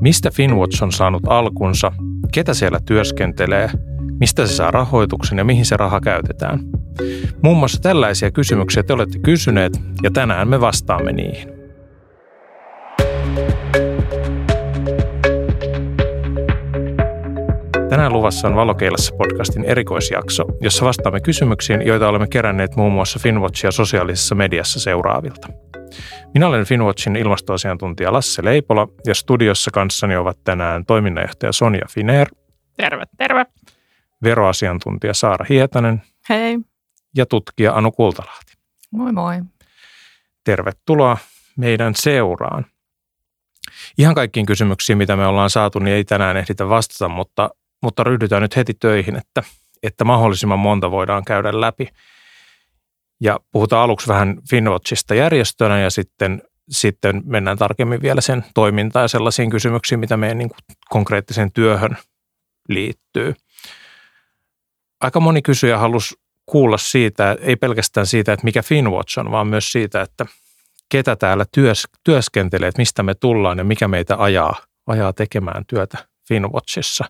Mistä Finwatch on saanut alkunsa, ketä siellä työskentelee, mistä se saa rahoituksen ja mihin se raha käytetään. Muun muassa tällaisia kysymyksiä te olette kysyneet ja tänään me vastaamme niihin. Tänään luvassa on Valokeilassa podcastin erikoisjakso, jossa vastaamme kysymyksiin, joita olemme keränneet muun muassa Finwatchia sosiaalisessa mediassa seuraavilta. Minä olen Finwatchin ilmastoasiantuntija Lasse Leipola ja studiossa kanssani ovat tänään toiminnanjohtaja Sonja Finer. Terve, terve. Veroasiantuntija Saara Hietanen. Hei. Ja tutkija Anu Kultalahti. Moi moi. Tervetuloa meidän seuraan. Ihan kaikkiin kysymyksiin, mitä me ollaan saatu, niin ei tänään ehditä vastata, mutta, mutta ryhdytään nyt heti töihin, että, että mahdollisimman monta voidaan käydä läpi – ja puhutaan aluksi vähän Finwatchista järjestönä ja sitten, sitten mennään tarkemmin vielä sen toimintaan ja sellaisiin kysymyksiin, mitä meidän niin konkreettiseen työhön liittyy. Aika moni kysyjä halusi kuulla siitä, ei pelkästään siitä, että mikä Finwatch on, vaan myös siitä, että ketä täällä työs, työskentelee, että mistä me tullaan ja mikä meitä ajaa, ajaa tekemään työtä Finwatchissa.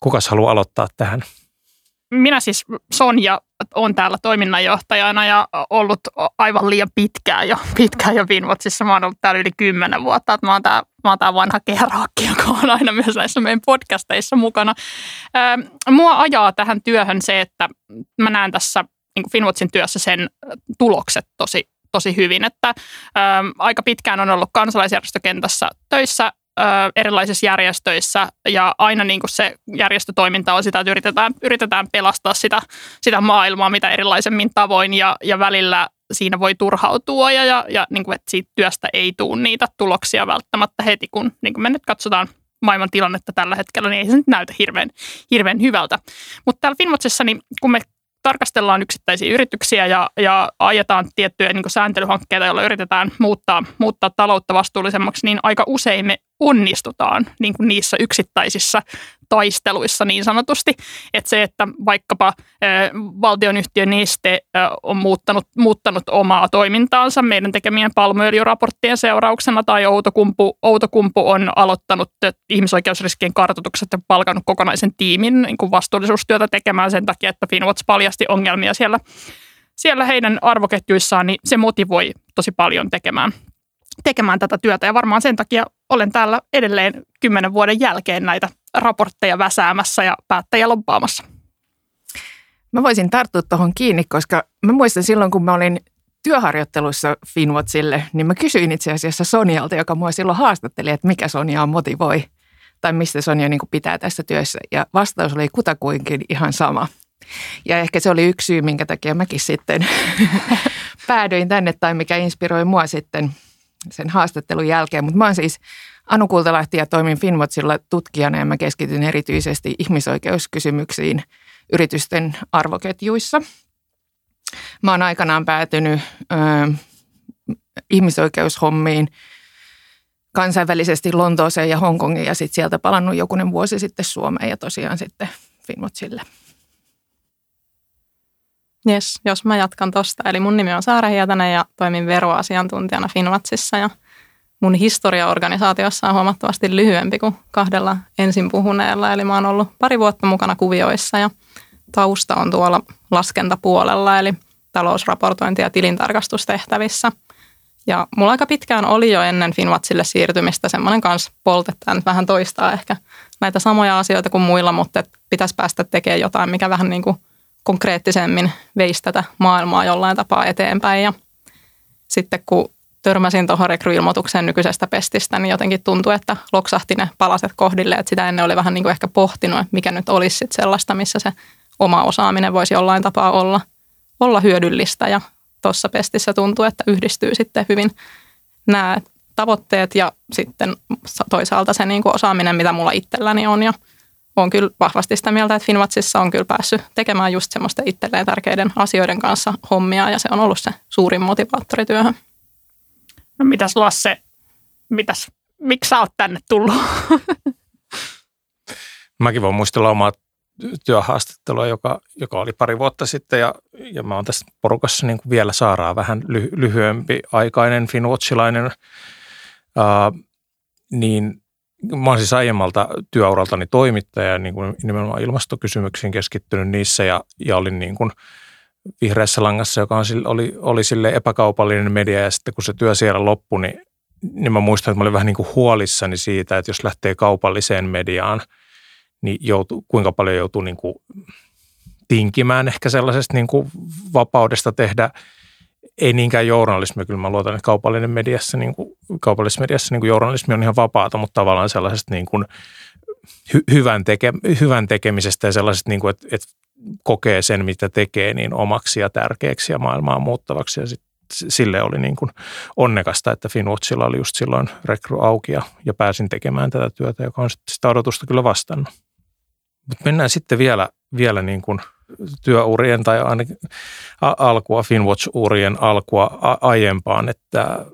Kukas haluaa aloittaa tähän? minä siis Sonja on täällä toiminnanjohtajana ja ollut aivan liian pitkään jo, pitkään jo Finwatchissa. Mä oon ollut täällä yli kymmenen vuotta. Että mä, oon tää, mä oon tää vanha kerraakki, joka on aina myös näissä meidän podcasteissa mukana. mua ajaa tähän työhön se, että mä näen tässä niin Finwatchin työssä sen tulokset tosi, tosi hyvin. Että aika pitkään on ollut kansalaisjärjestökentässä töissä erilaisissa järjestöissä ja aina niin kuin se järjestötoiminta on sitä, että yritetään, yritetään pelastaa sitä, sitä maailmaa mitä erilaisemmin tavoin ja, ja välillä siinä voi turhautua ja, ja, ja niin kuin, että siitä työstä ei tule niitä tuloksia välttämättä heti, kun niin kuin me nyt katsotaan maailman tilannetta tällä hetkellä, niin ei se nyt näytä hirveän, hirveän hyvältä. Mutta täällä Finwatchissa, niin kun me tarkastellaan yksittäisiä yrityksiä ja, ja ajetaan tiettyjä niin sääntelyhankkeita, joilla yritetään muuttaa, muuttaa taloutta vastuullisemmaksi, niin aika usein me onnistutaan niin kuin niissä yksittäisissä taisteluissa niin sanotusti. Että se, että vaikkapa valtionyhtiö Neste on muuttanut, muuttanut omaa toimintaansa meidän tekemien palmuöljyraporttien seurauksena tai Outokumpu, Outokumpu on aloittanut ihmisoikeusriskien kartoitukset ja palkannut kokonaisen tiimin niin kuin vastuullisuustyötä tekemään sen takia, että Finwatch paljasti ongelmia siellä, siellä heidän arvoketjuissaan, niin se motivoi tosi paljon tekemään tekemään tätä työtä ja varmaan sen takia olen täällä edelleen kymmenen vuoden jälkeen näitä raportteja väsäämässä ja päättäjä lobbaamassa. Mä voisin tarttua tuohon kiinni, koska mä muistan silloin, kun mä olin työharjoittelussa Finwatchille, niin mä kysyin itse asiassa Sonjalta, joka mua silloin haastatteli, että mikä Sonjaa motivoi tai mistä Sonja niin pitää tässä työssä. Ja vastaus oli kutakuinkin ihan sama. Ja ehkä se oli yksi syy, minkä takia mäkin sitten päädyin tänne tai mikä inspiroi mua sitten sen haastattelun jälkeen. Mutta mä oon siis Anu Kultalahti ja toimin Finwatchilla tutkijana ja mä keskityn erityisesti ihmisoikeuskysymyksiin yritysten arvoketjuissa. Mä oon aikanaan päätynyt ö, ihmisoikeushommiin kansainvälisesti Lontooseen ja Hongkongiin ja sitten sieltä palannut jokunen vuosi sitten Suomeen ja tosiaan sitten Finwatchille. Jes, jos mä jatkan tosta. Eli mun nimi on Saara Hietanen ja toimin veroasiantuntijana Finwatsissa ja mun historia organisaatiossa on huomattavasti lyhyempi kuin kahdella ensin puhuneella. Eli mä oon ollut pari vuotta mukana kuvioissa ja tausta on tuolla laskentapuolella, eli talousraportointi- ja tilintarkastustehtävissä. Ja mulla aika pitkään oli jo ennen Finwatsille siirtymistä semmoinen kanssa poltettaa nyt vähän toistaa ehkä näitä samoja asioita kuin muilla, mutta pitäisi päästä tekemään jotain, mikä vähän niin kuin konkreettisemmin veisi tätä maailmaa jollain tapaa eteenpäin. Ja sitten kun törmäsin tuohon rekryilmoitukseen nykyisestä pestistä, niin jotenkin tuntui, että loksahti ne palaset kohdille, että sitä ennen oli vähän niin kuin ehkä pohtinut, että mikä nyt olisi sit sellaista, missä se oma osaaminen voisi jollain tapaa olla, olla hyödyllistä. Ja tuossa pestissä tuntuu, että yhdistyy sitten hyvin nämä tavoitteet ja sitten toisaalta se niin kuin osaaminen, mitä mulla itselläni on. Ja olen kyllä vahvasti sitä mieltä, että Finwatsissa on kyllä päässyt tekemään just semmoista itselleen tärkeiden asioiden kanssa hommia ja se on ollut se suurin motivaattori työhön. No mitäs Lasse, mitäs, miksi sä oot tänne tullut? Mäkin voin muistella omaa työhaastattelua, joka, joka oli pari vuotta sitten ja, ja mä oon tässä porukassa niin kuin vielä saaraa vähän ly, lyhyempi aikainen Finwatchilainen. Uh, niin mä olen siis aiemmalta työuraltani toimittaja niin kuin nimenomaan ilmastokysymyksiin keskittynyt niissä ja, ja olin niin kuin vihreässä langassa, joka on, oli, oli sille epäkaupallinen media ja sitten kun se työ siellä loppui, niin, niin mä muistan, että mä olin vähän niin kuin huolissani siitä, että jos lähtee kaupalliseen mediaan, niin joutuu, kuinka paljon joutuu niin kuin tinkimään ehkä sellaisesta niin kuin vapaudesta tehdä ei niinkään journalismi, kyllä mä luotan, että kaupallinen mediassa, niin kuin, kaupallisessa mediassa niin kuin journalismi on ihan vapaata, mutta tavallaan sellaisesta niin kuin hy, hyvän, teke, hyvän tekemisestä ja sellaisesta, niin kuin, että, että kokee sen, mitä tekee, niin omaksi ja tärkeäksi ja maailmaa muuttavaksi. Ja sit, sille oli niin kuin onnekasta, että Finwatchilla oli just silloin rekry auki ja, ja pääsin tekemään tätä työtä, joka on sitä odotusta kyllä vastannut. Mutta mennään sitten vielä, vielä niin kuin työurien tai ainakin alkua, Finwatch-urien alkua aiempaan, että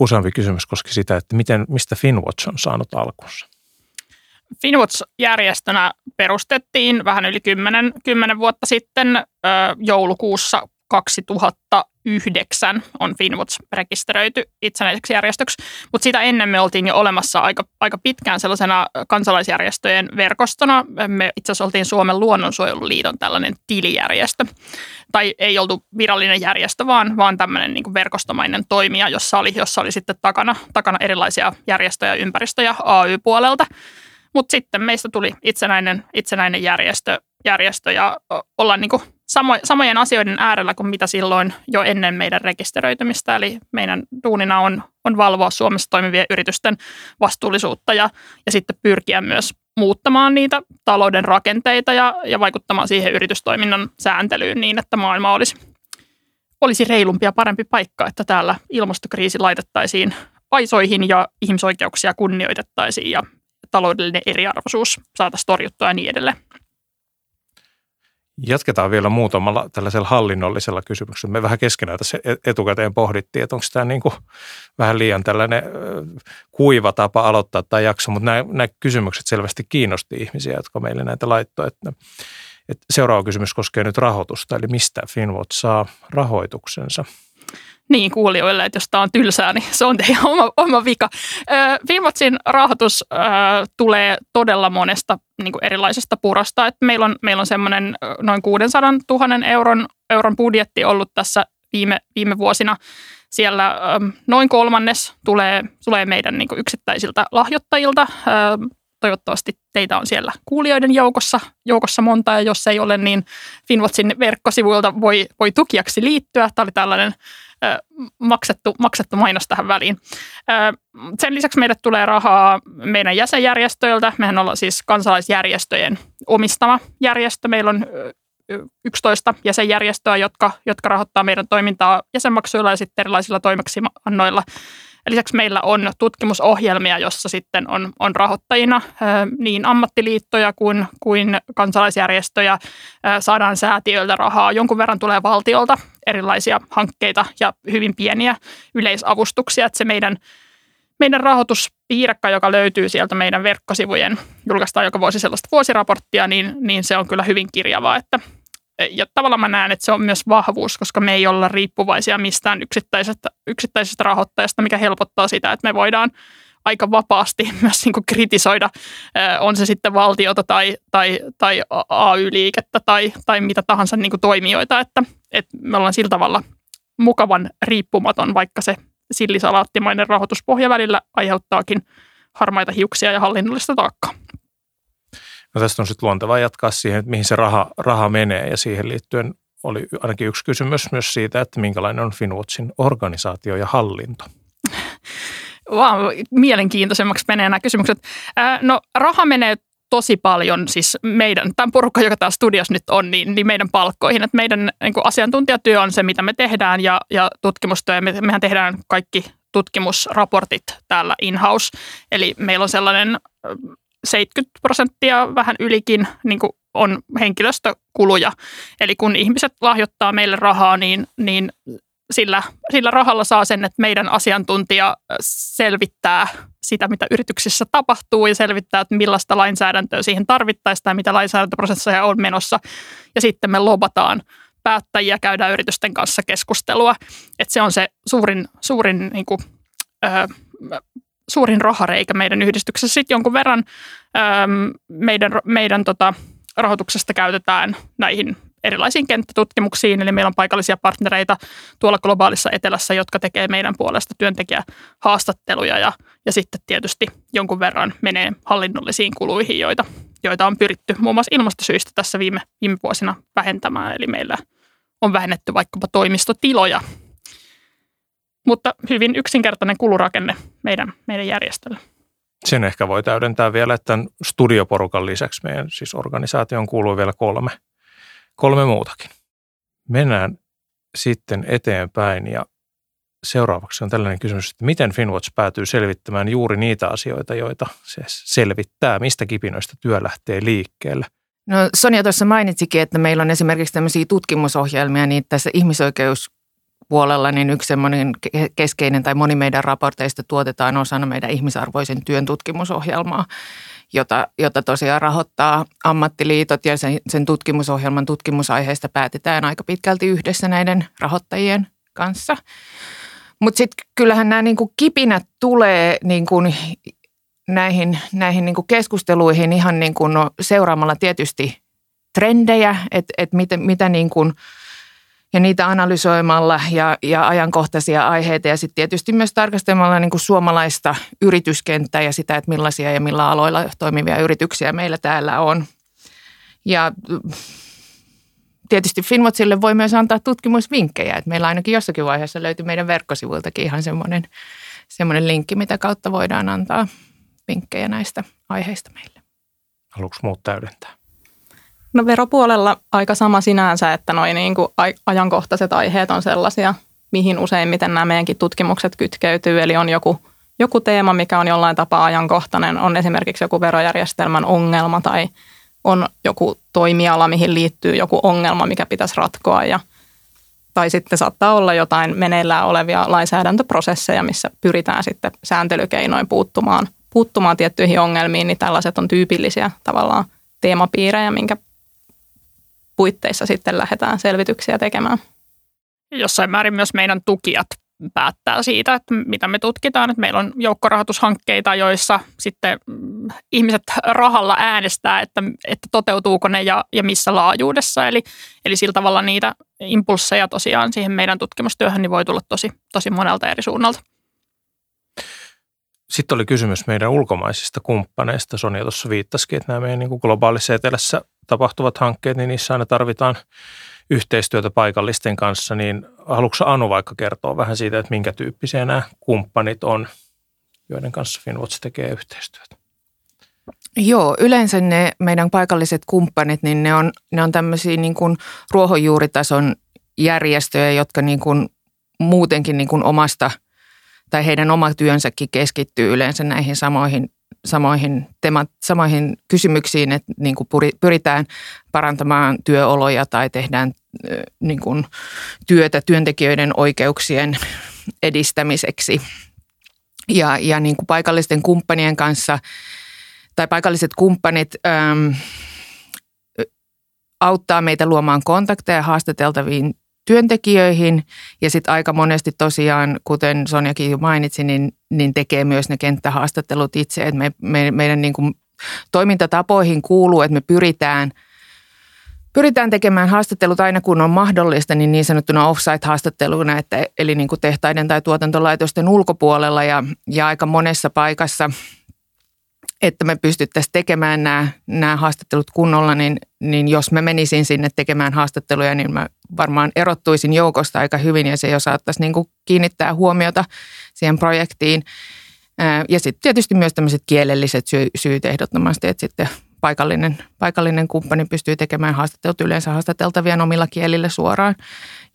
useampi kysymys koski sitä, että miten, mistä Finwatch on saanut alkunsa. Finwatch-järjestönä perustettiin vähän yli 10, 10 vuotta sitten joulukuussa 2009 on Finwatch rekisteröity itsenäiseksi järjestöksi, mutta sitä ennen me oltiin jo olemassa aika, aika pitkään sellaisena kansalaisjärjestöjen verkostona. Me itse asiassa oltiin Suomen luonnonsuojeluliiton tällainen tilijärjestö, tai ei oltu virallinen järjestö, vaan, vaan tämmöinen niin verkostomainen toimija, jossa oli, jossa oli sitten takana, takana erilaisia järjestöjä, ympäristöjä AY-puolelta. Mutta sitten meistä tuli itsenäinen, itsenäinen järjestö, järjestö ja ollaan niin samo, samojen asioiden äärellä kuin mitä silloin jo ennen meidän rekisteröitymistä. Eli meidän duunina on, on valvoa Suomessa toimivien yritysten vastuullisuutta ja, ja sitten pyrkiä myös muuttamaan niitä talouden rakenteita ja, ja vaikuttamaan siihen yritystoiminnan sääntelyyn niin, että maailma olisi, olisi reilumpi ja parempi paikka, että täällä ilmastokriisi laitettaisiin aisoihin ja ihmisoikeuksia kunnioitettaisiin ja taloudellinen eriarvoisuus saataisiin torjuttua ja niin edelleen. Jatketaan vielä muutamalla tällaisella hallinnollisella kysymyksellä. Me vähän keskenään tässä e- etukäteen pohdittiin, että onko tämä niin kuin vähän liian tällainen kuiva tapa aloittaa tämä jakso, mutta nämä, nämä kysymykset selvästi kiinnosti ihmisiä, jotka meille näitä laittoi. Että, että seuraava kysymys koskee nyt rahoitusta, eli mistä Finwatch saa rahoituksensa? Niin kuulijoille, että jos tämä on tylsää, niin se on teidän oma, oma vika. Finwatchin rahoitus äh, tulee todella monesta niin kuin erilaisesta purosta. Että meillä on, meillä on semmoinen noin 600 000 euron, euron budjetti ollut tässä viime, viime vuosina. Siellä ähm, noin kolmannes tulee, tulee meidän niin kuin yksittäisiltä lahjoittajilta. Äh, toivottavasti teitä on siellä kuulijoiden joukossa, joukossa monta, ja jos ei ole, niin Finwatchin verkkosivuilta voi, voi tukijaksi liittyä. Tämä oli tällainen maksettu, maksettu mainos tähän väliin. Sen lisäksi meille tulee rahaa meidän jäsenjärjestöiltä. Mehän ollaan siis kansalaisjärjestöjen omistama järjestö. Meillä on 11 jäsenjärjestöä, jotka, jotka rahoittaa meidän toimintaa jäsenmaksuilla ja sitten erilaisilla toimeksiannoilla. Lisäksi meillä on tutkimusohjelmia, jossa sitten on, on rahoittajina niin ammattiliittoja kuin, kuin kansalaisjärjestöjä. Saadaan säätiöiltä rahaa. Jonkun verran tulee valtiolta erilaisia hankkeita ja hyvin pieniä yleisavustuksia. Että se meidän, meidän rahoituspiirakka, joka löytyy sieltä meidän verkkosivujen, julkaistaan joka vuosi sellaista vuosiraporttia, niin, niin se on kyllä hyvin kirjavaa, että ja tavallaan mä näen, että se on myös vahvuus, koska me ei olla riippuvaisia mistään yksittäisestä, yksittäisestä rahoittajasta, mikä helpottaa sitä, että me voidaan aika vapaasti myös niin kuin kritisoida, on se sitten valtiota tai, tai, tai AY-liikettä tai, tai mitä tahansa niin kuin toimijoita, että, että me ollaan sillä tavalla mukavan riippumaton, vaikka se sillisalaattimainen rahoituspohja välillä aiheuttaakin harmaita hiuksia ja hallinnollista taakkaa. No tästä on sitten luontevaa jatkaa siihen, että mihin se raha, raha menee ja siihen liittyen oli ainakin yksi kysymys myös siitä, että minkälainen on Finwatchin organisaatio ja hallinto. Wow, mielenkiintoisemmaksi menee nämä kysymykset. no raha menee tosi paljon siis meidän, tämän porukka, joka täällä studiossa nyt on, niin, niin meidän palkkoihin. Että meidän niin kuin asiantuntijatyö on se, mitä me tehdään ja, ja tutkimustyö. Me, mehän tehdään kaikki tutkimusraportit täällä in-house. Eli meillä on sellainen 70 prosenttia, vähän ylikin, niin kuin on henkilöstökuluja. Eli kun ihmiset lahjoittaa meille rahaa, niin, niin sillä, sillä rahalla saa sen, että meidän asiantuntija selvittää sitä, mitä yrityksissä tapahtuu ja selvittää, että millaista lainsäädäntöä siihen tarvittaisiin tai mitä lainsäädäntöprosesseja on menossa. Ja sitten me lobataan päättäjiä, käydään yritysten kanssa keskustelua. Että se on se suurin, suurin niin kuin, ö, suurin rahareikä meidän yhdistyksessä. Sitten jonkun verran äm, meidän, meidän tota, rahoituksesta käytetään näihin erilaisiin kenttätutkimuksiin, eli meillä on paikallisia partnereita tuolla globaalissa etelässä, jotka tekee meidän puolesta työntekijähaastatteluja ja, ja sitten tietysti jonkun verran menee hallinnollisiin kuluihin, joita, joita on pyritty muun muassa ilmastosyistä tässä viime, viime vuosina vähentämään, eli meillä on vähennetty vaikkapa toimistotiloja. Mutta hyvin yksinkertainen kulurakenne meidän, meidän järjestölle. Sen ehkä voi täydentää vielä, että tämän studioporukan lisäksi meidän siis organisaation kuuluu vielä kolme – kolme muutakin. Mennään sitten eteenpäin ja seuraavaksi on tällainen kysymys, että miten Finwatch päätyy selvittämään juuri niitä asioita, joita se selvittää, mistä kipinoista työ lähtee liikkeelle. No Sonja tuossa mainitsikin, että meillä on esimerkiksi tämmöisiä tutkimusohjelmia, niin tässä ihmisoikeuspuolella niin yksi semmoinen keskeinen tai moni meidän raporteista tuotetaan osana meidän ihmisarvoisen työn tutkimusohjelmaa jota, jota tosiaan rahoittaa ammattiliitot ja sen, sen tutkimusohjelman tutkimusaiheista päätetään aika pitkälti yhdessä näiden rahoittajien kanssa. Mutta sitten kyllähän nämä niinku kipinät tulee niinku näihin, näihin niinku keskusteluihin ihan niinku no seuraamalla tietysti trendejä, että et mitä, mitä niinku, ja niitä analysoimalla ja, ja ajankohtaisia aiheita ja sitten tietysti myös tarkastelemalla niin kuin suomalaista yrityskenttää ja sitä, että millaisia ja millä aloilla toimivia yrityksiä meillä täällä on. Ja tietysti Finwatchille voi myös antaa tutkimusvinkkejä, että meillä ainakin jossakin vaiheessa löytyy meidän verkkosivuiltakin ihan semmoinen, semmoinen linkki, mitä kautta voidaan antaa vinkkejä näistä aiheista meille. Haluatko muut täydentää? No veropuolella aika sama sinänsä, että noin niin kuin ajankohtaiset aiheet on sellaisia, mihin useimmiten nämä meidänkin tutkimukset kytkeytyy. Eli on joku, joku teema, mikä on jollain tapaa ajankohtainen, on esimerkiksi joku verojärjestelmän ongelma tai on joku toimiala, mihin liittyy joku ongelma, mikä pitäisi ratkoa. Ja tai sitten saattaa olla jotain meneillään olevia lainsäädäntöprosesseja, missä pyritään sitten sääntelykeinoin puuttumaan, puuttumaan tiettyihin ongelmiin, niin tällaiset on tyypillisiä tavallaan teemapiirejä, minkä puitteissa sitten lähdetään selvityksiä tekemään. Jossain määrin myös meidän tukijat päättää siitä, että mitä me tutkitaan. Että meillä on joukkorahoitushankkeita, joissa sitten mm, ihmiset rahalla äänestää, että, että toteutuuko ne ja, ja missä laajuudessa. Eli, eli sillä tavalla niitä impulsseja tosiaan siihen meidän tutkimustyöhön niin voi tulla tosi, tosi monelta eri suunnalta. Sitten oli kysymys meidän ulkomaisista kumppaneista. Sonja tuossa viittasikin, että nämä meidän niin kuin globaalissa etelässä tapahtuvat hankkeet, niin niissä aina tarvitaan yhteistyötä paikallisten kanssa. Niin haluatko Anu vaikka kertoa vähän siitä, että minkä tyyppisiä nämä kumppanit on, joiden kanssa Finwatch tekee yhteistyötä? Joo, yleensä ne meidän paikalliset kumppanit, niin ne on, ne on tämmöisiä niin kuin ruohonjuuritason järjestöjä, jotka niin kuin muutenkin niin kuin omasta – tai heidän oma työnsäkin keskittyy yleensä näihin samoihin, samoihin, temat, samoihin kysymyksiin, että niin kuin pyritään parantamaan työoloja tai tehdään niin kuin työtä työntekijöiden oikeuksien edistämiseksi. Ja, ja niin kuin paikallisten kumppanien kanssa tai paikalliset kumppanit äm, auttaa meitä luomaan kontakteja haastateltaviin työntekijöihin ja sitten aika monesti tosiaan, kuten Sonjakin jo mainitsi, niin, niin tekee myös ne kenttähaastattelut itse. Et me, me, meidän niin kuin toimintatapoihin kuuluu, että me pyritään – Pyritään tekemään haastattelut aina kun on mahdollista, niin niin sanottuna offsite-haastatteluina, että, eli niin kuin tehtaiden tai tuotantolaitosten ulkopuolella ja, ja aika monessa paikassa – että me pystyttäisiin tekemään nämä, nämä haastattelut kunnolla, niin, niin jos mä menisin sinne tekemään haastatteluja, niin mä varmaan erottuisin joukosta aika hyvin ja se jo saattaisi niin kuin kiinnittää huomiota siihen projektiin. Ja sitten tietysti myös tämmöiset kielelliset sy- syyt ehdottomasti, että sitten paikallinen, paikallinen kumppani pystyy tekemään haastattelut yleensä haastateltavien omilla kielillä suoraan.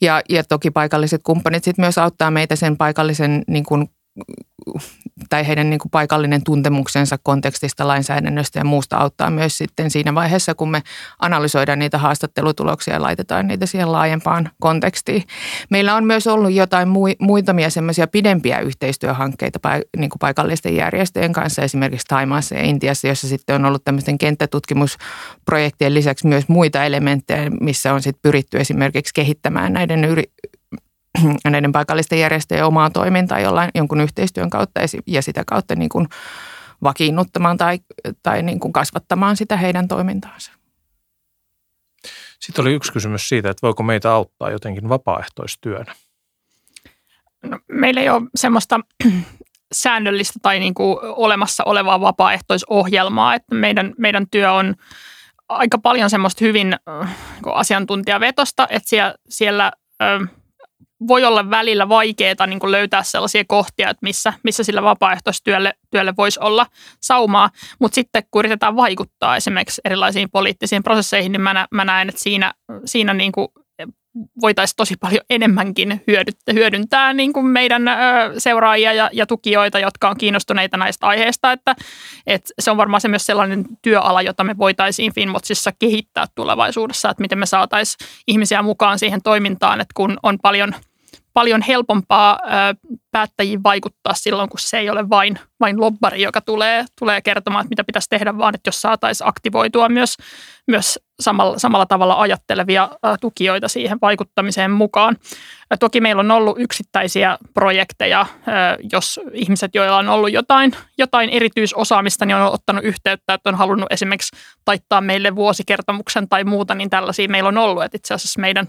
Ja, ja toki paikalliset kumppanit sitten myös auttaa meitä sen paikallisen niin kuin tai heidän niin kuin paikallinen tuntemuksensa kontekstista, lainsäädännöstä ja muusta auttaa myös sitten siinä vaiheessa, kun me analysoidaan niitä haastattelutuloksia ja laitetaan niitä siihen laajempaan kontekstiin. Meillä on myös ollut jotain muutamia semmoisia pidempiä yhteistyöhankkeita niin kuin paikallisten järjestöjen kanssa, esimerkiksi Taimaassa ja Intiassa, jossa sitten on ollut tämmöisten kenttätutkimusprojektien lisäksi myös muita elementtejä, missä on sitten pyritty esimerkiksi kehittämään näiden yri- näiden paikallisten järjestöjen omaa toimintaa jollain jonkun yhteistyön kautta ja sitä kautta niin kuin vakiinnuttamaan tai, tai niin kuin kasvattamaan sitä heidän toimintaansa. Sitten oli yksi kysymys siitä, että voiko meitä auttaa jotenkin vapaaehtoistyönä? No, meillä ei ole semmoista säännöllistä tai niin kuin olemassa olevaa vapaaehtoisohjelmaa, että meidän, meidän työ on aika paljon semmoista hyvin äh, niin asiantuntijavetosta, että siellä, siellä äh, voi olla välillä vaikeaa niin kuin löytää sellaisia kohtia, että missä, missä sillä vapaaehtoistyölle työlle voisi olla saumaa, mutta sitten kun yritetään vaikuttaa esimerkiksi erilaisiin poliittisiin prosesseihin, niin mä, mä näen, että siinä, siinä niin kuin voitaisiin tosi paljon enemmänkin hyödyntää niin kuin meidän seuraajia ja, ja tukijoita, jotka on kiinnostuneita näistä aiheista. Että, että se on varmaan se myös sellainen työala, jota me voitaisiin Finmotsissa kehittää tulevaisuudessa, että miten me saataisiin ihmisiä mukaan siihen toimintaan, että kun on paljon – paljon helpompaa päättäjiin vaikuttaa silloin, kun se ei ole vain, vain lobbari, joka tulee, tulee kertomaan, että mitä pitäisi tehdä, vaan että jos saataisiin aktivoitua myös, myös samalla, samalla tavalla ajattelevia tukijoita siihen vaikuttamiseen mukaan. Toki meillä on ollut yksittäisiä projekteja, jos ihmiset, joilla on ollut jotain, jotain erityisosaamista, niin on ottanut yhteyttä, että on halunnut esimerkiksi taittaa meille vuosikertomuksen tai muuta, niin tällaisia meillä on ollut. Että itse asiassa meidän,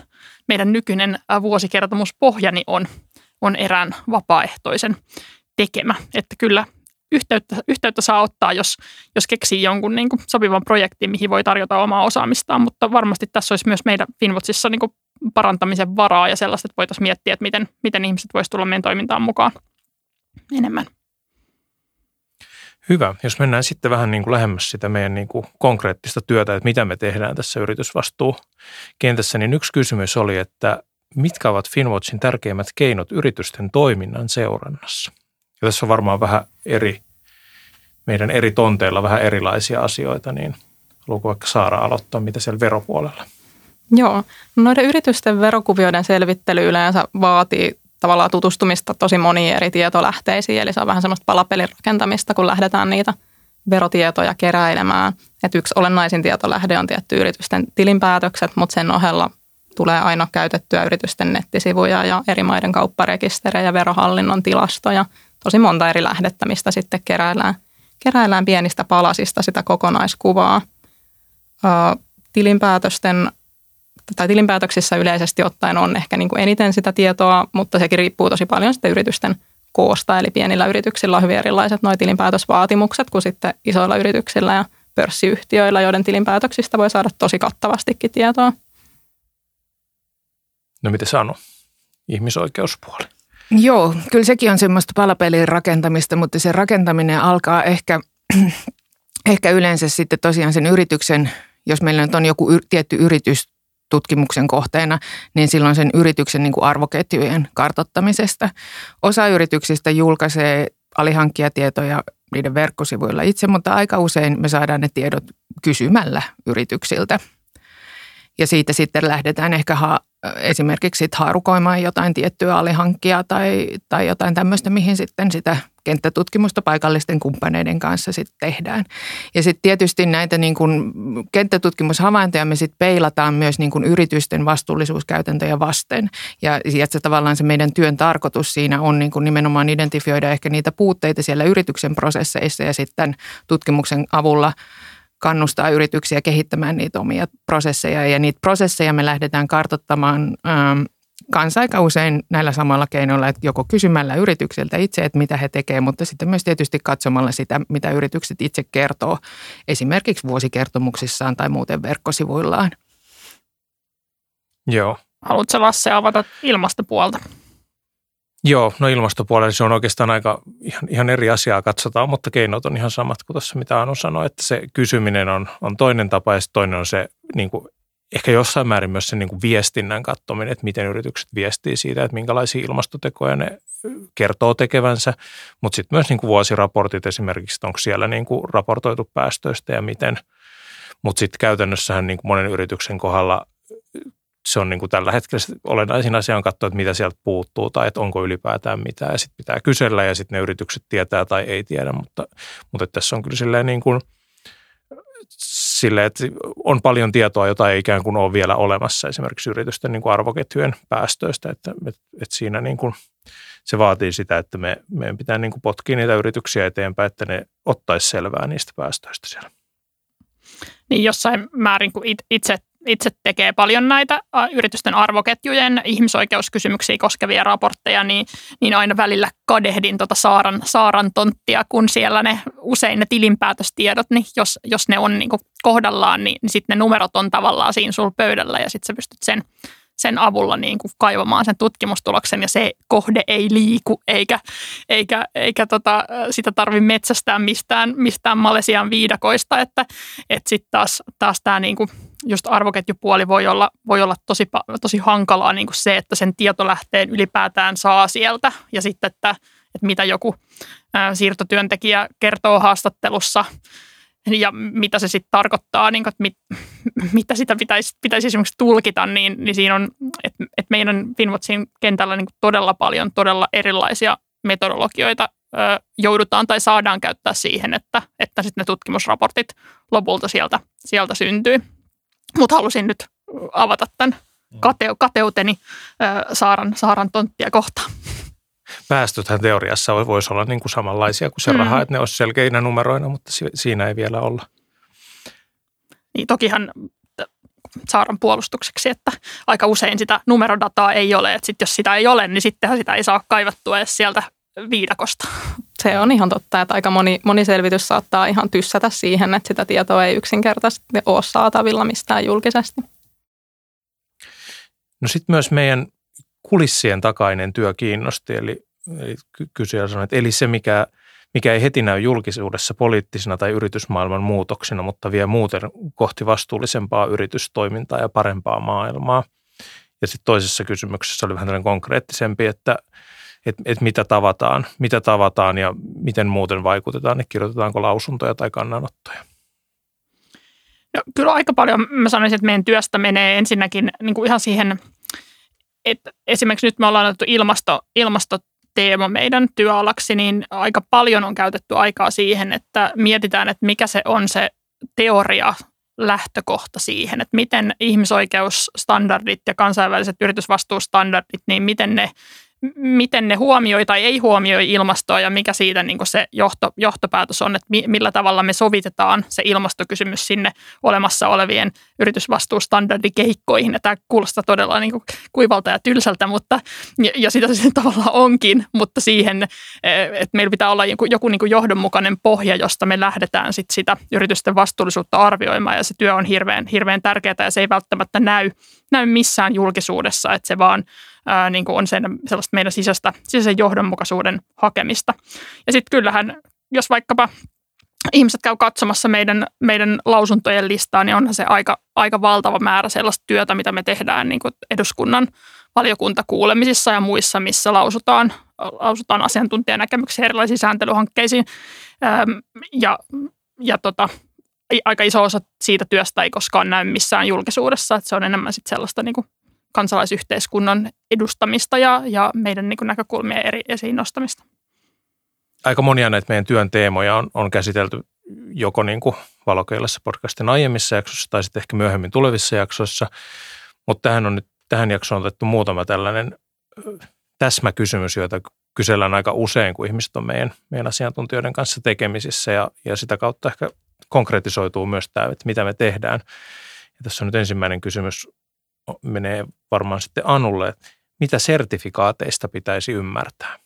meidän nykyinen vuosikertomuspohjani on, on erään vapaaehtoisen tekemä. Että kyllä yhteyttä, yhteyttä saa ottaa, jos, jos keksii jonkun niin kuin sopivan projektin, mihin voi tarjota omaa osaamistaan, mutta varmasti tässä olisi myös meidän Finvotsissa niin kuin parantamisen varaa ja sellaista, että voitaisiin miettiä, että miten, miten ihmiset voisivat tulla meidän toimintaan mukaan enemmän. Hyvä. Jos mennään sitten vähän niin kuin lähemmäs sitä meidän niin kuin konkreettista työtä, että mitä me tehdään tässä yritysvastuukentässä, niin yksi kysymys oli, että mitkä ovat Finwatchin tärkeimmät keinot yritysten toiminnan seurannassa? Ja tässä on varmaan vähän eri, meidän eri tonteilla vähän erilaisia asioita, niin haluatko vaikka Saara aloittaa, mitä siellä veropuolella? Joo, noiden yritysten verokuvioiden selvittely yleensä vaatii tavallaan tutustumista tosi moniin eri tietolähteisiin, eli se on vähän semmoista palapelin rakentamista, kun lähdetään niitä verotietoja keräilemään. Et yksi olennaisin tietolähde on tietty yritysten tilinpäätökset, mutta sen ohella tulee aina käytettyä yritysten nettisivuja ja eri maiden kaupparekisterejä, verohallinnon tilastoja, tosi monta eri lähdettä, mistä sitten keräillään, keräillään pienistä palasista sitä kokonaiskuvaa. tilinpäätösten tai tilinpäätöksissä yleisesti ottaen on ehkä niin kuin eniten sitä tietoa, mutta sekin riippuu tosi paljon sitten yritysten koosta. Eli pienillä yrityksillä on hyvin erilaiset nuo tilinpäätösvaatimukset kuin sitten isoilla yrityksillä ja pörssiyhtiöillä, joiden tilinpäätöksistä voi saada tosi kattavastikin tietoa. No miten sano? Ihmisoikeuspuoli. Joo, kyllä sekin on semmoista palapelin rakentamista, mutta se rakentaminen alkaa ehkä, ehkä yleensä sitten tosiaan sen yrityksen, jos meillä nyt on joku y- tietty yritys tutkimuksen kohteena, niin silloin sen yrityksen niin kuin arvoketjujen kartottamisesta. Osa yrityksistä julkaisee alihankkijatietoja niiden verkkosivuilla itse, mutta aika usein me saadaan ne tiedot kysymällä yrityksiltä. Ja siitä sitten lähdetään ehkä ha- esimerkiksi sit haarukoimaan jotain tiettyä alihankkia tai, tai jotain tämmöistä, mihin sitten sitä kenttätutkimusta paikallisten kumppaneiden kanssa sitten tehdään. Ja sitten tietysti näitä niin kun kenttätutkimushavaintoja me sitten peilataan myös niin kun yritysten vastuullisuuskäytäntöjä vasten. Ja, ja se tavallaan se meidän työn tarkoitus siinä on niin kun nimenomaan identifioida ehkä niitä puutteita siellä yrityksen prosesseissa ja sitten tutkimuksen avulla – kannustaa yrityksiä kehittämään niitä omia prosesseja. Ja niitä prosesseja me lähdetään kartottamaan ähm, kanssa aika usein näillä samalla keinoilla, että joko kysymällä yrityksiltä itse, että mitä he tekevät, mutta sitten myös tietysti katsomalla sitä, mitä yritykset itse kertoo esimerkiksi vuosikertomuksissaan tai muuten verkkosivuillaan. Joo. Haluatko Lasse avata ilmastopuolta? Joo, no ilmastopuolella se on oikeastaan aika ihan, ihan eri asiaa katsotaan, mutta keinot on ihan samat kuin tuossa mitä Anu sanoi, että se kysyminen on, on toinen tapa ja toinen on se niin kuin, ehkä jossain määrin myös se niin kuin viestinnän katsominen, että miten yritykset viestii siitä, että minkälaisia ilmastotekoja ne kertoo tekevänsä, mutta sitten myös niin kuin vuosiraportit esimerkiksi, että onko siellä niin kuin raportoitu päästöistä ja miten, mutta sitten käytännössähän niin kuin monen yrityksen kohdalla se on niin kuin tällä hetkellä olennaisin asia on katsoa, että mitä sieltä puuttuu tai että onko ylipäätään mitään. Ja sitten pitää kysellä ja sitten ne yritykset tietää tai ei tiedä, mutta, mutta tässä on kyllä silleen niin kuin sille, että on paljon tietoa, jota ei ikään kuin ole vielä olemassa esimerkiksi yritysten niin kuin arvoketjujen päästöistä, että, että, että siinä niin kuin se vaatii sitä, että me, meidän pitää niin kuin potkia niitä yrityksiä eteenpäin, että ne ottaisi selvää niistä päästöistä siellä. Niin jossain määrin, kun itse itse tekee paljon näitä yritysten arvoketjujen ihmisoikeuskysymyksiä koskevia raportteja, niin, niin aina välillä kadehdin tuota Saaran, Saaran tonttia, kun siellä ne usein ne tilinpäätöstiedot, niin jos, jos ne on niin kohdallaan, niin, niin sitten ne numerot on tavallaan siinä sulla pöydällä ja sitten sä pystyt sen sen avulla niin kuin kaivamaan sen tutkimustuloksen ja se kohde ei liiku eikä, eikä, eikä tota, sitä tarvitse metsästää mistään, mistään Malesian viidakoista, että, että sitten taas, taas tämä niin just arvoketjupuoli voi olla, voi olla tosi, tosi hankalaa niin kuin se, että sen tietolähteen ylipäätään saa sieltä ja sitten, että, että mitä joku siirtotyöntekijä kertoo haastattelussa – ja mitä se sitten tarkoittaa, niin kuin, että mit, mitä sitä pitäisi, pitäisi esimerkiksi tulkita, niin, niin siinä on, että, että meidän Finwatchin kentällä niin todella paljon todella erilaisia metodologioita joudutaan tai saadaan käyttää siihen, että, että sitten ne tutkimusraportit lopulta sieltä, sieltä syntyy. Mutta halusin nyt avata tämän kateu, kateuteni ö, Saaran, Saaran tonttia kohtaan päästöthän teoriassa voisi olla niin kuin samanlaisia kuin se mm. raha, että ne olisi selkeinä numeroina, mutta siinä ei vielä olla. Niin tokihan Saaran puolustukseksi, että aika usein sitä numerodataa ei ole, että sit jos sitä ei ole, niin sittenhän sitä ei saa kaivattua edes sieltä viidakosta. Se on ihan totta, että aika moni, moni selvitys saattaa ihan tyssätä siihen, että sitä tietoa ei yksinkertaisesti ole saatavilla mistään julkisesti. No sitten myös meidän kulissien takainen työ kiinnosti, eli, eli kysyjä sanoi, että eli se mikä, mikä ei heti näy julkisuudessa poliittisena tai yritysmaailman muutoksena, mutta vie muuten kohti vastuullisempaa yritystoimintaa ja parempaa maailmaa. Ja sitten toisessa kysymyksessä oli vähän tällainen konkreettisempi, että et, et mitä tavataan, mitä tavataan ja miten muuten vaikutetaan, niin kirjoitetaanko lausuntoja tai kannanottoja. No, kyllä aika paljon mä sanoisin, että meidän työstä menee ensinnäkin niin kuin ihan siihen – että esimerkiksi nyt me ollaan otettu ilmasto, ilmastoteema meidän työalaksi, niin aika paljon on käytetty aikaa siihen, että mietitään, että mikä se on se teoria lähtökohta siihen, että miten ihmisoikeusstandardit ja kansainväliset yritysvastuustandardit, niin miten ne miten ne huomioi tai ei huomioi ilmastoa ja mikä siitä niin se johto, johtopäätös on, että millä tavalla me sovitetaan se ilmastokysymys sinne olemassa olevien yritysvastuustandardikeikkoihin. Ja tämä kuulostaa todella niin kuin kuivalta ja tylsältä, mutta, ja, ja sitä se tavallaan onkin, mutta siihen, eh, että meillä pitää olla joku, joku niin kuin johdonmukainen pohja, josta me lähdetään sit sitä yritysten vastuullisuutta arvioimaan ja se työ on hirveän, hirveän tärkeää ja se ei välttämättä näy, näy missään julkisuudessa, että se vaan ää, niin kuin on sen, sellaista meidän sisäistä, sisäisen johdonmukaisuuden hakemista. Ja sitten kyllähän, jos vaikkapa ihmiset käy katsomassa meidän, meidän lausuntojen listaa, niin onhan se aika, aika valtava määrä sellaista työtä, mitä me tehdään niin kuin eduskunnan valiokuntakuulemisissa ja muissa, missä lausutaan, lausutaan asiantuntijanäkemyksiä erilaisiin sääntelyhankkeisiin. Ja, ja tota, aika iso osa siitä työstä ei koskaan näy missään julkisuudessa, että se on enemmän sit sellaista niin kuin kansalaisyhteiskunnan edustamista ja, ja meidän niin näkökulmien eri esiin nostamista. Aika monia näitä meidän työn teemoja on, on käsitelty joko niin kuin valokeilassa podcastin aiemmissa jaksoissa tai sitten ehkä myöhemmin tulevissa jaksoissa, mutta tähän on nyt tähän jaksoon otettu muutama tällainen täsmäkysymys, joita kysellään aika usein, kun ihmiset on meidän, meidän asiantuntijoiden kanssa tekemisissä ja, ja sitä kautta ehkä konkretisoituu myös tämä, että mitä me tehdään. Ja tässä on nyt ensimmäinen kysymys menee varmaan sitten Anulle, mitä sertifikaateista pitäisi ymmärtää?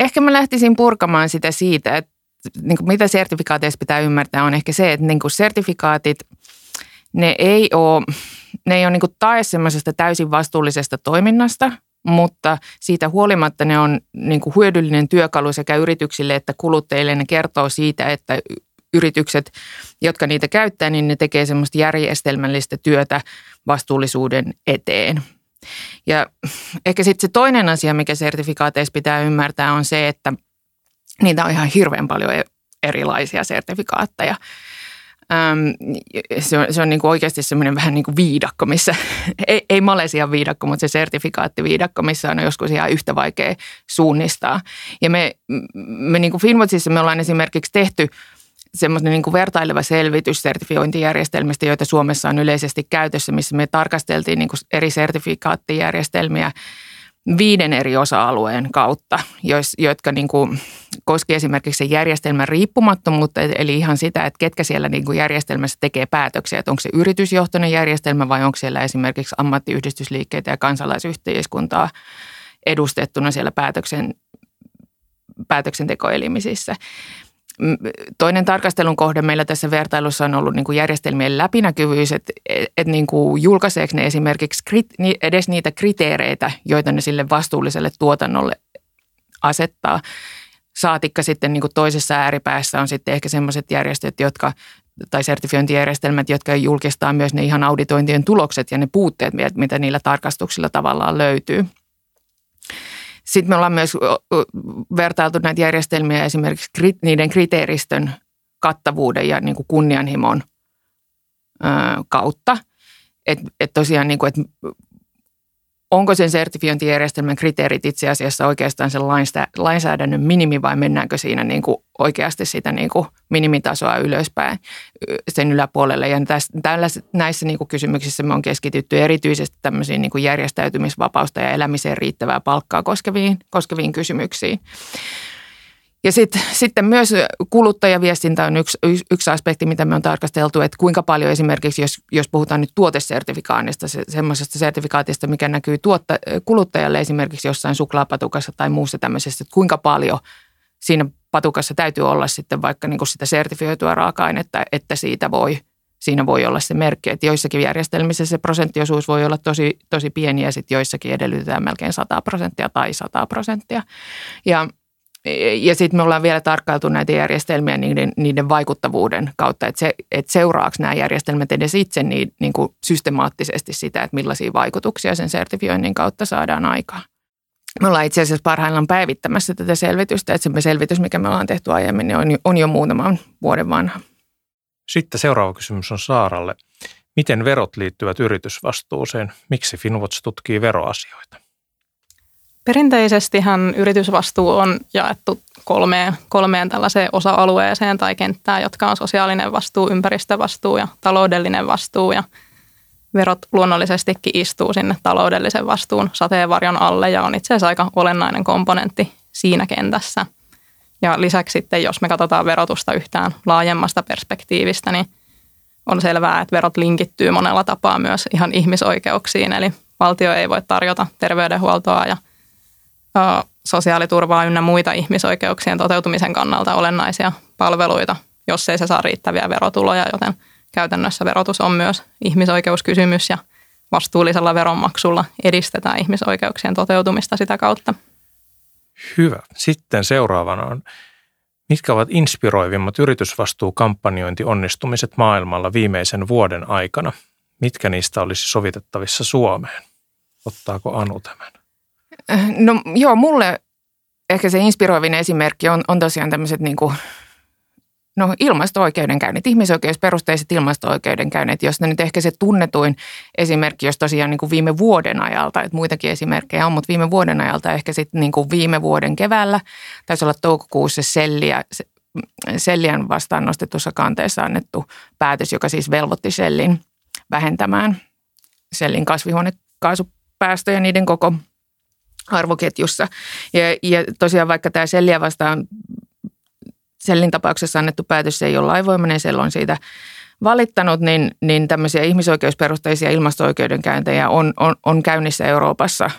Ehkä mä lähtisin purkamaan sitä siitä, että niin kuin mitä sertifikaateista pitää ymmärtää on ehkä se, että niin kuin sertifikaatit, ne ei ole, ne ei ole niin kuin tae semmoisesta täysin vastuullisesta toiminnasta, mutta siitä huolimatta ne on niin kuin hyödyllinen työkalu sekä yrityksille että kuluttajille. Ne kertoo siitä, että yritykset, jotka niitä käyttää, niin ne tekee semmoista järjestelmällistä työtä vastuullisuuden eteen. Ja ehkä sitten se toinen asia, mikä sertifikaateissa pitää ymmärtää, on se, että niitä on ihan hirveän paljon erilaisia sertifikaatteja. se on, se on niin kuin oikeasti semmoinen vähän niin kuin viidakko, missä, ei, ei Malesian viidakko, mutta se sertifikaattiviidakko, missä on joskus ihan yhtä vaikea suunnistaa. Ja me, me niin kuin me ollaan esimerkiksi tehty semmoinen niin kuin vertaileva selvitys sertifiointijärjestelmistä, joita Suomessa on yleisesti käytössä, missä me tarkasteltiin niin kuin eri sertifikaattijärjestelmiä viiden eri osa-alueen kautta, jotka niin kuin koski esimerkiksi sen järjestelmän riippumattomuutta, eli ihan sitä, että ketkä siellä niin kuin järjestelmässä tekee päätöksiä, että onko se yritysjohtoinen järjestelmä vai onko siellä esimerkiksi ammattiyhdistysliikkeitä ja kansalaisyhteiskuntaa edustettuna siellä päätöksen, päätöksentekoelimisissä. Toinen tarkastelun kohde meillä tässä vertailussa on ollut niin kuin järjestelmien läpinäkyvyys, että et niin kuin julkaiseeko ne esimerkiksi edes niitä kriteereitä, joita ne sille vastuulliselle tuotannolle asettaa. Saatikka sitten niin kuin toisessa ääripäässä on sitten ehkä sellaiset järjestöt, jotka tai sertifiointijärjestelmät, jotka julkistaa myös ne ihan auditointien tulokset ja ne puutteet, mitä niillä tarkastuksilla tavallaan löytyy. Sitten me ollaan myös vertailtu näitä järjestelmiä esimerkiksi niiden kriteeristön kattavuuden ja niin kuin kunnianhimon kautta. Että et tosiaan, niin kuin, että onko sen sertifiointijärjestelmän kriteerit itse asiassa oikeastaan sen lainsäädännön minimi vai mennäänkö siinä niin kuin oikeasti sitä niin kuin minimitasoa ylöspäin sen yläpuolelle. Ja tällä, näissä niin kuin kysymyksissä me on keskitytty erityisesti tämmöisiin niin kuin järjestäytymisvapausta ja elämiseen riittävää palkkaa koskeviin, koskeviin kysymyksiin. Ja sit, sitten myös kuluttajaviestintä on yksi, yksi aspekti, mitä me on tarkasteltu, että kuinka paljon esimerkiksi, jos, jos puhutaan nyt tuotesertifikaanista, se, semmoisesta sertifikaatista, mikä näkyy tuotta, kuluttajalle esimerkiksi jossain suklaapatukassa tai muussa tämmöisessä, että kuinka paljon siinä patukassa täytyy olla sitten vaikka niin kuin sitä sertifioitua raaka-ainetta, että siitä voi, siinä voi olla se merkki. Että joissakin järjestelmissä se prosenttiosuus voi olla tosi, tosi pieni ja sitten joissakin edellytetään melkein 100 prosenttia tai 100 prosenttia. Ja ja sitten me ollaan vielä tarkkailtu näitä järjestelmiä niiden, niiden vaikuttavuuden kautta, että, se, että seuraako nämä järjestelmät edes itse niin, niin kuin systemaattisesti sitä, että millaisia vaikutuksia sen sertifioinnin kautta saadaan aikaan. Me ollaan itse asiassa parhaillaan päivittämässä tätä selvitystä, että se selvitys, mikä me ollaan tehty aiemmin, niin on, on jo muutaman vuoden vanha. Sitten seuraava kysymys on Saaralle. Miten verot liittyvät yritysvastuuseen? Miksi Finwatch tutkii veroasioita? Perinteisestihän yritysvastuu on jaettu kolmeen, kolmeen tällaiseen osa-alueeseen tai kenttään, jotka on sosiaalinen vastuu, ympäristövastuu ja taloudellinen vastuu. Ja verot luonnollisestikin istuu sinne taloudellisen vastuun sateenvarjon alle ja on itse asiassa aika olennainen komponentti siinä kentässä. Ja lisäksi sitten, jos me katsotaan verotusta yhtään laajemmasta perspektiivistä, niin on selvää, että verot linkittyy monella tapaa myös ihan ihmisoikeuksiin. Eli valtio ei voi tarjota terveydenhuoltoa ja sosiaaliturvaa ynnä muita ihmisoikeuksien toteutumisen kannalta olennaisia palveluita, jos ei se saa riittäviä verotuloja, joten käytännössä verotus on myös ihmisoikeuskysymys ja vastuullisella veronmaksulla edistetään ihmisoikeuksien toteutumista sitä kautta. Hyvä. Sitten seuraavana on, mitkä ovat inspiroivimmat yritysvastuukampanjointionnistumiset maailmalla viimeisen vuoden aikana? Mitkä niistä olisi sovitettavissa Suomeen? Ottaako Anu tämän? No joo, mulle ehkä se inspiroivin esimerkki on, on tosiaan tämmöiset niin kuin, no ilmasto-oikeudenkäynnit, ihmisoikeusperusteiset ilmasto-oikeudenkäynnit, jos ne nyt ehkä se tunnetuin esimerkki, jos tosiaan niin kuin viime vuoden ajalta, että muitakin esimerkkejä on, mutta viime vuoden ajalta ehkä sitten niin kuin viime vuoden keväällä, taisi olla toukokuussa Selliä, Sellian vastaan nostetussa kanteessa annettu päätös, joka siis velvoitti Sellin vähentämään Sellin kasvihuonekaasupäästöjä niiden koko arvoketjussa. Ja, ja tosiaan vaikka tämä Selliä vastaan Sellin tapauksessa annettu päätös ei ole laivoimainen, Sell on siitä valittanut, niin, niin tämmöisiä ihmisoikeusperusteisia ilmasto-oikeudenkäyntejä on, on, on käynnissä Euroopassa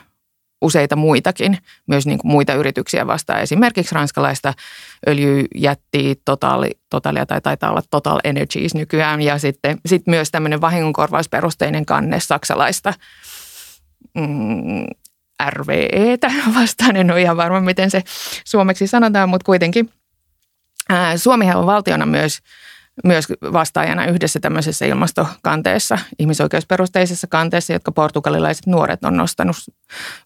useita muitakin, myös niin kuin muita yrityksiä vastaan. Esimerkiksi ranskalaista öljyjättiä Total, Totalia tai taitaa olla Total Energies nykyään ja sitten sit myös tämmöinen vahingonkorvausperusteinen kanne saksalaista mm, RVEtä vastaan. En ole ihan varma, miten se suomeksi sanotaan, mutta kuitenkin Suomihan on valtiona myös, myös vastaajana yhdessä tämmöisessä ilmastokanteessa, ihmisoikeusperusteisessa kanteessa, jotka portugalilaiset nuoret on nostanut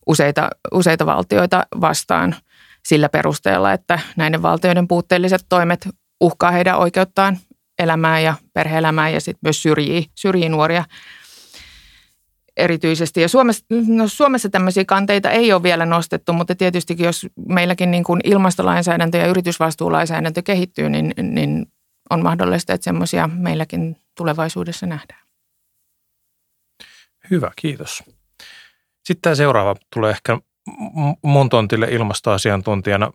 useita, useita valtioita vastaan sillä perusteella, että näiden valtioiden puutteelliset toimet uhkaa heidän oikeuttaan elämään ja perheelämään ja sitten myös syrjii, syrjii nuoria erityisesti. Ja Suomessa, no Suomessa tämmöisiä kanteita ei ole vielä nostettu, mutta tietysti jos meilläkin niin kuin ilmastolainsäädäntö ja yritysvastuulainsäädäntö kehittyy, niin, niin on mahdollista, että semmoisia meilläkin tulevaisuudessa nähdään. Hyvä, kiitos. Sitten tämä seuraava tulee ehkä mun tontille ilmastoasiantuntijana.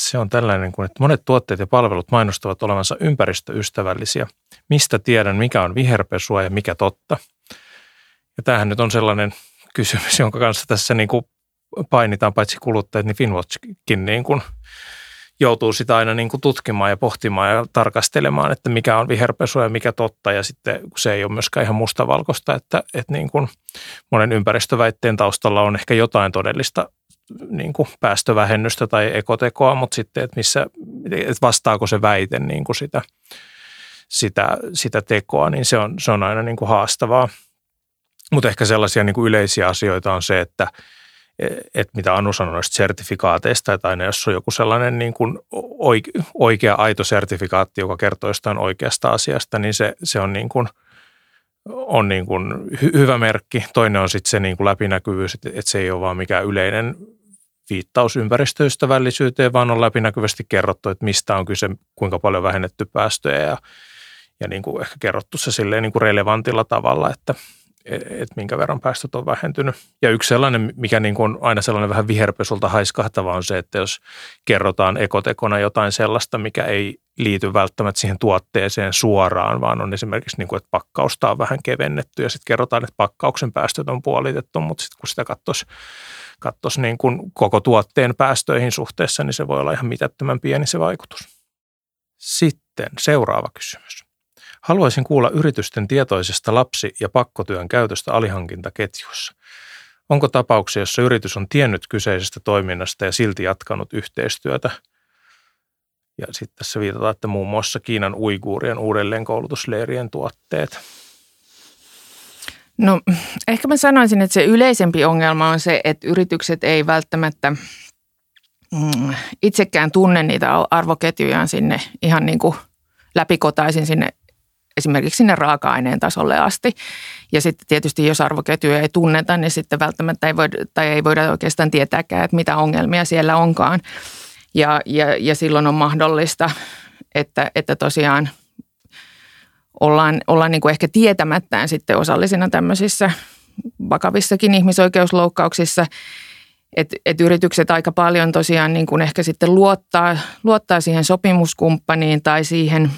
Se on tällainen kuin, että monet tuotteet ja palvelut mainostavat olevansa ympäristöystävällisiä. Mistä tiedän, mikä on viherpesua ja mikä totta? Ja tämähän nyt on sellainen kysymys, jonka kanssa tässä niin kuin painitaan paitsi kuluttajat, niin Finwatchkin niin kuin joutuu sitä aina niin kuin tutkimaan ja pohtimaan ja tarkastelemaan, että mikä on viherpesua ja mikä totta. Ja sitten se ei ole myöskään ihan mustavalkoista, että, että niin kuin monen ympäristöväitteen taustalla on ehkä jotain todellista niin kuin päästövähennystä tai ekotekoa, mutta sitten, että, missä, että vastaako se väite niin kuin sitä, sitä, sitä tekoa, niin se on, se on aina niin kuin haastavaa. Mutta ehkä sellaisia niin kuin yleisiä asioita on se, että – että mitä Anu sanoi noista sertifikaateista, että aina jos on joku sellainen niin kuin oikea, aito sertifikaatti, joka kertoo jostain oikeasta asiasta, niin se, se on, niin kuin, on niin kuin hy, hyvä merkki. Toinen on sitten se niin kuin läpinäkyvyys, että, että se ei ole vaan mikään yleinen viittaus ympäristöystävällisyyteen, vaan on läpinäkyvästi kerrottu, että mistä on kyse, kuinka paljon vähennetty päästöjä ja, ja niin kuin ehkä kerrottu se silleen niin kuin relevantilla tavalla, että, että minkä verran päästöt on vähentynyt. Ja yksi sellainen, mikä niin kuin aina sellainen vähän viherpesulta haiskahtava on se, että jos kerrotaan ekotekona jotain sellaista, mikä ei liity välttämättä siihen tuotteeseen suoraan, vaan on esimerkiksi niin kuin, että pakkausta on vähän kevennetty ja sitten kerrotaan, että pakkauksen päästöt on puolitettu, mutta sitten kun sitä katsoisi, katsoisi niin kuin koko tuotteen päästöihin suhteessa, niin se voi olla ihan mitättömän pieni se vaikutus. Sitten seuraava kysymys. Haluaisin kuulla yritysten tietoisesta lapsi- ja pakkotyön käytöstä alihankintaketjussa. Onko tapauksia, jossa yritys on tiennyt kyseisestä toiminnasta ja silti jatkanut yhteistyötä? Ja sitten tässä viitataan, että muun muassa Kiinan uiguurien uudelleenkoulutusleirien tuotteet. No ehkä mä sanoisin, että se yleisempi ongelma on se, että yritykset ei välttämättä mm, itsekään tunne niitä arvoketjujaan sinne ihan niin kuin läpikotaisin sinne esimerkiksi sinne raaka-aineen tasolle asti. Ja sitten tietysti jos arvoketjuja ei tunneta, niin sitten välttämättä ei voida, tai ei voida oikeastaan tietääkään, että mitä ongelmia siellä onkaan. Ja, ja, ja silloin on mahdollista, että, että tosiaan ollaan, ollaan niin kuin ehkä tietämättään sitten osallisina tämmöisissä vakavissakin ihmisoikeusloukkauksissa – että et yritykset aika paljon tosiaan niin kuin ehkä sitten luottaa, luottaa siihen sopimuskumppaniin tai siihen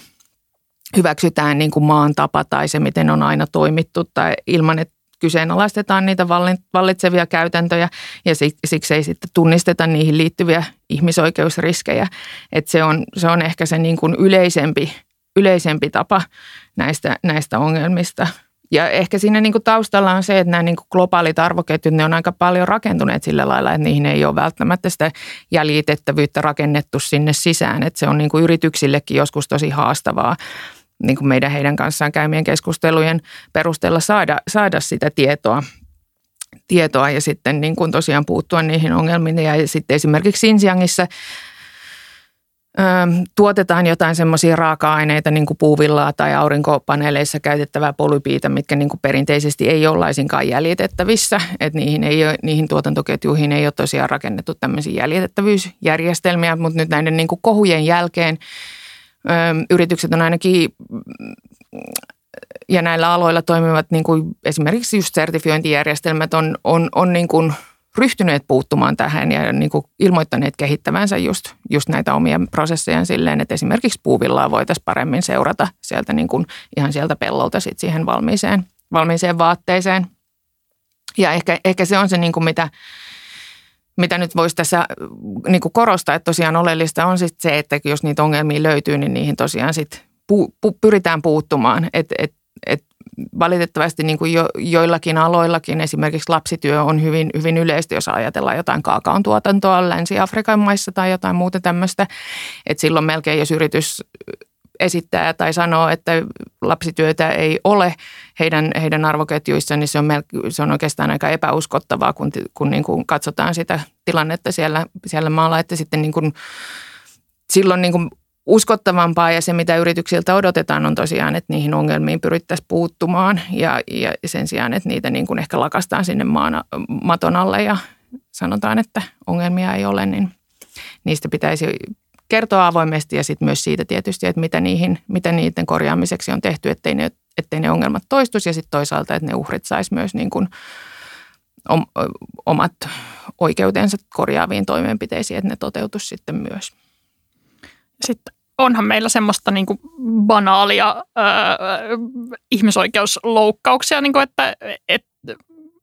hyväksytään niin kuin maan tapa tai se, miten on aina toimittu tai ilman, että kyseenalaistetaan niitä vallitsevia käytäntöjä ja siksi ei sitten tunnisteta niihin liittyviä ihmisoikeusriskejä. Että se, on, se on ehkä se niin kuin yleisempi, yleisempi tapa näistä, näistä ongelmista. Ja ehkä siinä niin kuin taustalla on se, että nämä niin kuin globaalit arvoketjut, ne on aika paljon rakentuneet sillä lailla, että niihin ei ole välttämättä sitä jäljitettävyyttä rakennettu sinne sisään. Että se on niin kuin yrityksillekin joskus tosi haastavaa niin kuin meidän heidän kanssaan käymien keskustelujen perusteella saada, saada sitä tietoa tietoa ja sitten niin kuin tosiaan puuttua niihin ongelmiin. Ja sitten esimerkiksi Xinjiangissa ö, tuotetaan jotain semmoisia raaka-aineita, niin kuin puuvillaa tai aurinkopaneeleissa käytettävää polypiitä, mitkä niin kuin perinteisesti ei ole laisinkaan jäljitettävissä. Että niihin, ei ole, niihin tuotantoketjuihin ei ole tosiaan rakennettu tämmöisiä jäljitettävyysjärjestelmiä, mutta nyt näiden niin kuin kohujen jälkeen – yritykset on ainakin ja näillä aloilla toimivat niin kuin esimerkiksi just sertifiointijärjestelmät on, on, on niin kuin ryhtyneet puuttumaan tähän ja niin kuin ilmoittaneet kehittävänsä just, just näitä omia prosesseja silleen, että esimerkiksi puuvillaa voitaisiin paremmin seurata sieltä niin kuin ihan sieltä pellolta sit siihen valmiiseen, valmiiseen vaatteeseen. Ja ehkä, ehkä se on se, niin kuin mitä, mitä nyt voisi tässä äh, niin kuin korostaa, että tosiaan oleellista on sitten se, että jos niitä ongelmia löytyy, niin niihin tosiaan sitten pu, pu, pyritään puuttumaan. Et, et, et valitettavasti niin kuin jo, joillakin aloillakin esimerkiksi lapsityö on hyvin, hyvin yleistä, jos ajatellaan jotain kaakaon tuotantoa Länsi-Afrikan maissa tai jotain muuta tämmöistä. Että silloin melkein, jos yritys esittää tai sanoo, että lapsityötä ei ole heidän, heidän arvoketjuissaan, niin se on, mel- se on oikeastaan aika epäuskottavaa, kun, kun niin kuin katsotaan sitä tilannetta siellä, siellä maalla, että sitten niin kuin, silloin niin kuin uskottavampaa ja se, mitä yrityksiltä odotetaan, on tosiaan, että niihin ongelmiin pyrittäisiin puuttumaan ja, ja sen sijaan, että niitä niin kuin ehkä lakastaan sinne maana, maton alle ja sanotaan, että ongelmia ei ole, niin niistä pitäisi kertoa avoimesti ja sitten myös siitä tietysti, että mitä, niihin, mitä niiden korjaamiseksi on tehty, ettei ne, ettei ne ongelmat toistuisi ja sitten toisaalta, että ne uhrit sais myös niin kuin omat oikeutensa korjaaviin toimenpiteisiin, että ne toteutus sitten myös. Sitten onhan meillä semmoista niin kuin banaalia äh, ihmisoikeusloukkauksia, niin kuin että, että,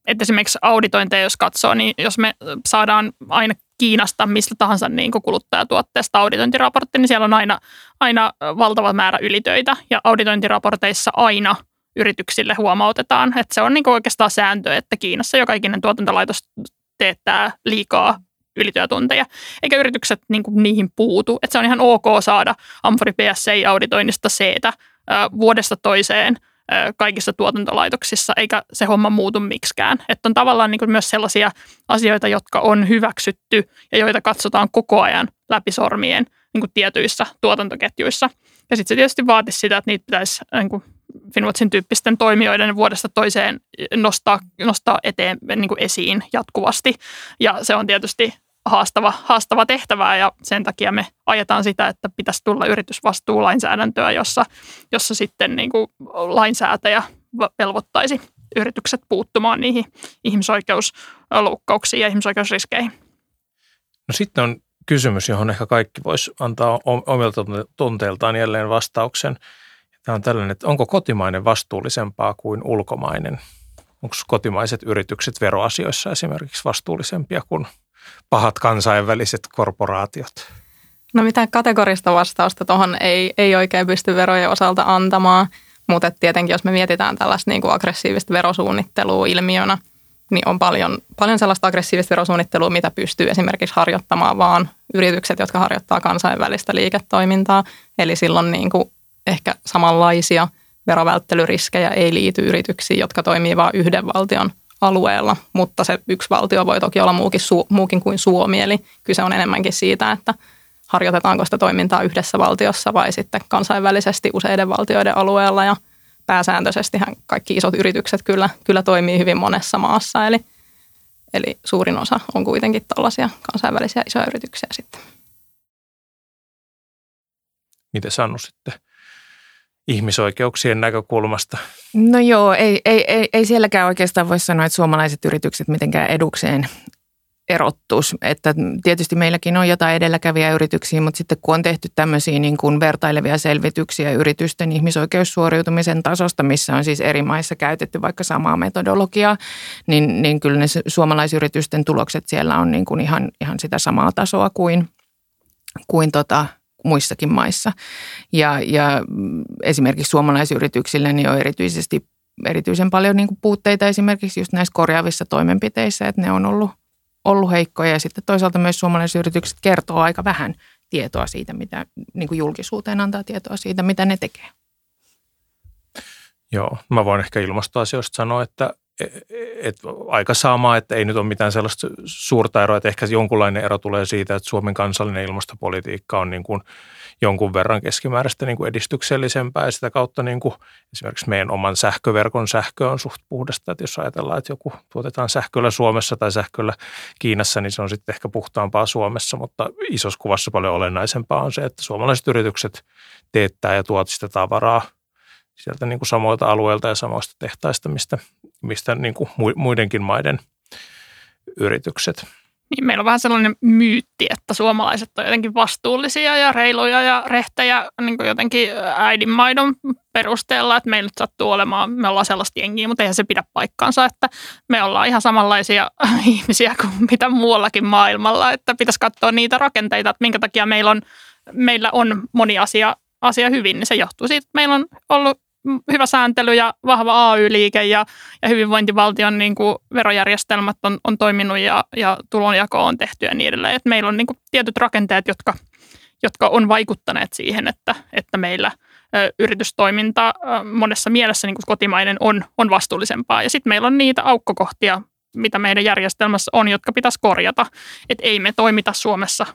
että esimerkiksi auditointeja, jos katsoo, niin jos me saadaan aina Kiinasta mistä tahansa niin kuluttajatuotteesta auditointiraportti, niin siellä on aina, aina valtava määrä ylitöitä ja auditointiraporteissa aina yrityksille huomautetaan, että se on niin oikeastaan sääntö, että Kiinassa joka ikinen tuotantolaitos teettää liikaa ylityötunteja, eikä yritykset niin kuin niihin puutu. Että se on ihan ok saada Amfori PSA-auditoinnista c vuodesta toiseen kaikissa tuotantolaitoksissa, eikä se homma muutu miksikään. Että on tavallaan niin kuin myös sellaisia asioita, jotka on hyväksytty ja joita katsotaan koko ajan läpi sormien niin kuin tietyissä tuotantoketjuissa. Ja sitten se tietysti vaatisi sitä, että niitä pitäisi niin kuin Finwatchin tyyppisten toimijoiden vuodesta toiseen nostaa, nostaa eteen niin kuin esiin jatkuvasti. Ja se on tietysti haastava, haastava tehtävää ja sen takia me ajetaan sitä, että pitäisi tulla yritysvastuulainsäädäntöä, jossa, jossa sitten niin kuin lainsäätäjä velvoittaisi yritykset puuttumaan niihin ihmisoikeusloukkauksiin ja ihmisoikeusriskeihin. No sitten on kysymys, johon ehkä kaikki voisi antaa omilta tunteiltaan jälleen vastauksen. Tämä on tällainen, että onko kotimainen vastuullisempaa kuin ulkomainen? Onko kotimaiset yritykset veroasioissa esimerkiksi vastuullisempia kuin pahat kansainväliset korporaatiot? No mitään kategorista vastausta tuohon ei, ei oikein pysty verojen osalta antamaan, mutta tietenkin jos me mietitään tällaista niin kuin aggressiivista verosuunnittelua ilmiönä, niin on paljon, paljon sellaista aggressiivista verosuunnittelua, mitä pystyy esimerkiksi harjoittamaan vaan yritykset, jotka harjoittaa kansainvälistä liiketoimintaa. Eli silloin niin kuin ehkä samanlaisia verovälttelyriskejä ei liity yrityksiin, jotka toimii vain yhden valtion alueella, mutta se yksi valtio voi toki olla muukin, muukin kuin Suomi, eli kyse on enemmänkin siitä, että harjoitetaanko sitä toimintaa yhdessä valtiossa vai sitten kansainvälisesti useiden valtioiden alueella ja pääsääntöisesti kaikki isot yritykset kyllä, kyllä toimii hyvin monessa maassa, eli, eli suurin osa on kuitenkin tällaisia kansainvälisiä isoja yrityksiä sitten. Miten Sannu sitten? Ihmisoikeuksien näkökulmasta? No joo, ei, ei, ei, ei sielläkään oikeastaan voi sanoa, että suomalaiset yritykset mitenkään edukseen erottus. Että tietysti meilläkin on jotain edelläkävijäyrityksiä, mutta sitten kun on tehty tämmöisiä niin kuin vertailevia selvityksiä yritysten ihmisoikeussuoriutumisen tasosta, missä on siis eri maissa käytetty vaikka samaa metodologiaa, niin, niin kyllä ne suomalaisyritysten tulokset siellä on niin kuin ihan, ihan sitä samaa tasoa kuin, kuin tota, muissakin maissa. Ja, ja esimerkiksi suomalaisyrityksillä niin on erityisesti erityisen paljon niin kuin puutteita esimerkiksi just näissä korjaavissa toimenpiteissä, että ne on ollut, ollut heikkoja. Ja sitten toisaalta myös suomalaisyritykset kertoo aika vähän tietoa siitä, mitä niin kuin julkisuuteen antaa tietoa siitä, mitä ne tekee. Joo, mä voin ehkä ilmastoasioista sanoa, että et aika sama, että ei nyt ole mitään sellaista suurta eroa, että ehkä jonkunlainen ero tulee siitä, että Suomen kansallinen ilmastopolitiikka on niin kuin jonkun verran keskimääräistä niin kuin edistyksellisempää ja sitä kautta niin kuin esimerkiksi meidän oman sähköverkon sähkö on suht puhdasta, että jos ajatellaan, että joku tuotetaan sähköllä Suomessa tai sähköllä Kiinassa, niin se on sitten ehkä puhtaampaa Suomessa, mutta isossa kuvassa paljon olennaisempaa on se, että suomalaiset yritykset teettää ja tuot sitä tavaraa sieltä niin kuin samoilta alueilta ja samoista tehtaista, mistä, mistä niin kuin muidenkin maiden yritykset. Niin meillä on vähän sellainen myytti, että suomalaiset on jotenkin vastuullisia ja reiluja ja rehtejä niin kuin jotenkin äidinmaidon perusteella, että meillä nyt sattuu olemaan, me ollaan sellaista jengiä, mutta eihän se pidä paikkaansa, että me ollaan ihan samanlaisia ihmisiä kuin mitä muuallakin maailmalla, että pitäisi katsoa niitä rakenteita, että minkä takia meillä on, meillä on moni asia, asia hyvin, niin se johtuu siitä, että meillä on ollut hyvä sääntely ja vahva AY-liike ja, ja hyvinvointivaltion niin kuin verojärjestelmät on, on toiminut ja, ja tulonjako on tehty ja niin edelleen. Et meillä on niin kuin tietyt rakenteet, jotka, jotka on vaikuttaneet siihen, että, että meillä yritystoiminta monessa mielessä niin kuin kotimainen on, on vastuullisempaa. Ja sitten meillä on niitä aukkokohtia, mitä meidän järjestelmässä on, jotka pitäisi korjata. Että ei me toimita Suomessa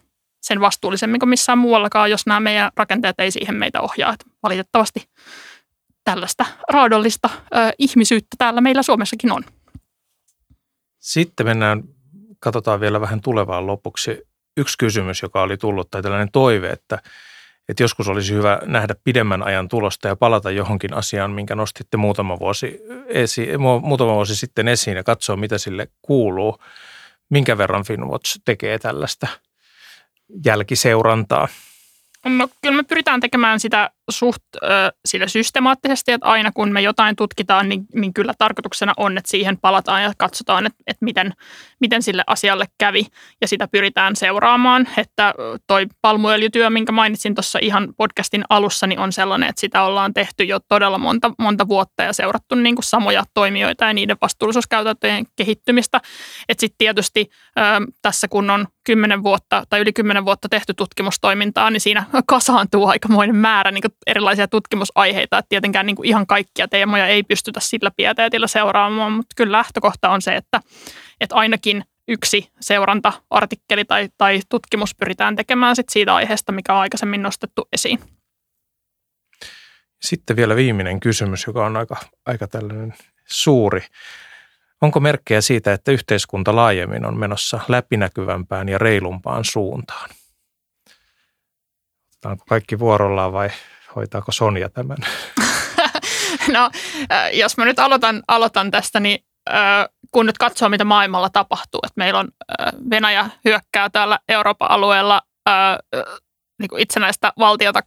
sen vastuullisemmin kuin missään muuallakaan, jos nämä meidän rakenteet ei siihen meitä ohjaa. Et valitettavasti tällaista raadollista ö, ihmisyyttä täällä meillä Suomessakin on. Sitten mennään, katsotaan vielä vähän tulevaan lopuksi. yksi kysymys, joka oli tullut, tai tällainen toive, että, että joskus olisi hyvä nähdä pidemmän ajan tulosta ja palata johonkin asiaan, minkä nostitte muutama vuosi, esi, muutama vuosi sitten esiin ja katsoa, mitä sille kuuluu. Minkä verran Finwatch tekee tällaista jälkiseurantaa? No kyllä me pyritään tekemään sitä suht ö, sillä systemaattisesti, että aina kun me jotain tutkitaan, niin, niin kyllä tarkoituksena on, että siihen palataan ja katsotaan, että, että miten, miten sille asialle kävi ja sitä pyritään seuraamaan. Että toi palmuöljytyö, minkä mainitsin tuossa ihan podcastin alussa, niin on sellainen, että sitä ollaan tehty jo todella monta, monta vuotta ja seurattu niin kuin samoja toimijoita ja niiden vastuullisuuskäytäntöjen kehittymistä. Että sitten tietysti ö, tässä kun on kymmenen vuotta tai yli kymmenen vuotta tehty tutkimustoimintaa, niin siinä kasaantuu aikamoinen määrä niin erilaisia tutkimusaiheita. Että tietenkään niin kuin ihan kaikkia teemoja ei pystytä sillä pieteetillä seuraamaan, mutta kyllä lähtökohta on se, että, että ainakin yksi seuranta-artikkeli tai, tai tutkimus pyritään tekemään sit siitä aiheesta, mikä on aikaisemmin nostettu esiin. Sitten vielä viimeinen kysymys, joka on aika, aika tällainen suuri. Onko merkkejä siitä, että yhteiskunta laajemmin on menossa läpinäkyvämpään ja reilumpaan suuntaan? Otetaanko kaikki vuorollaan vai hoitaako Sonja tämän? no, jos mä nyt aloitan, aloitan tästä, niin kun nyt katsoo, mitä maailmalla tapahtuu, että meillä on Venäjä hyökkää täällä Euroopan alueella niin itsenäistä valtiota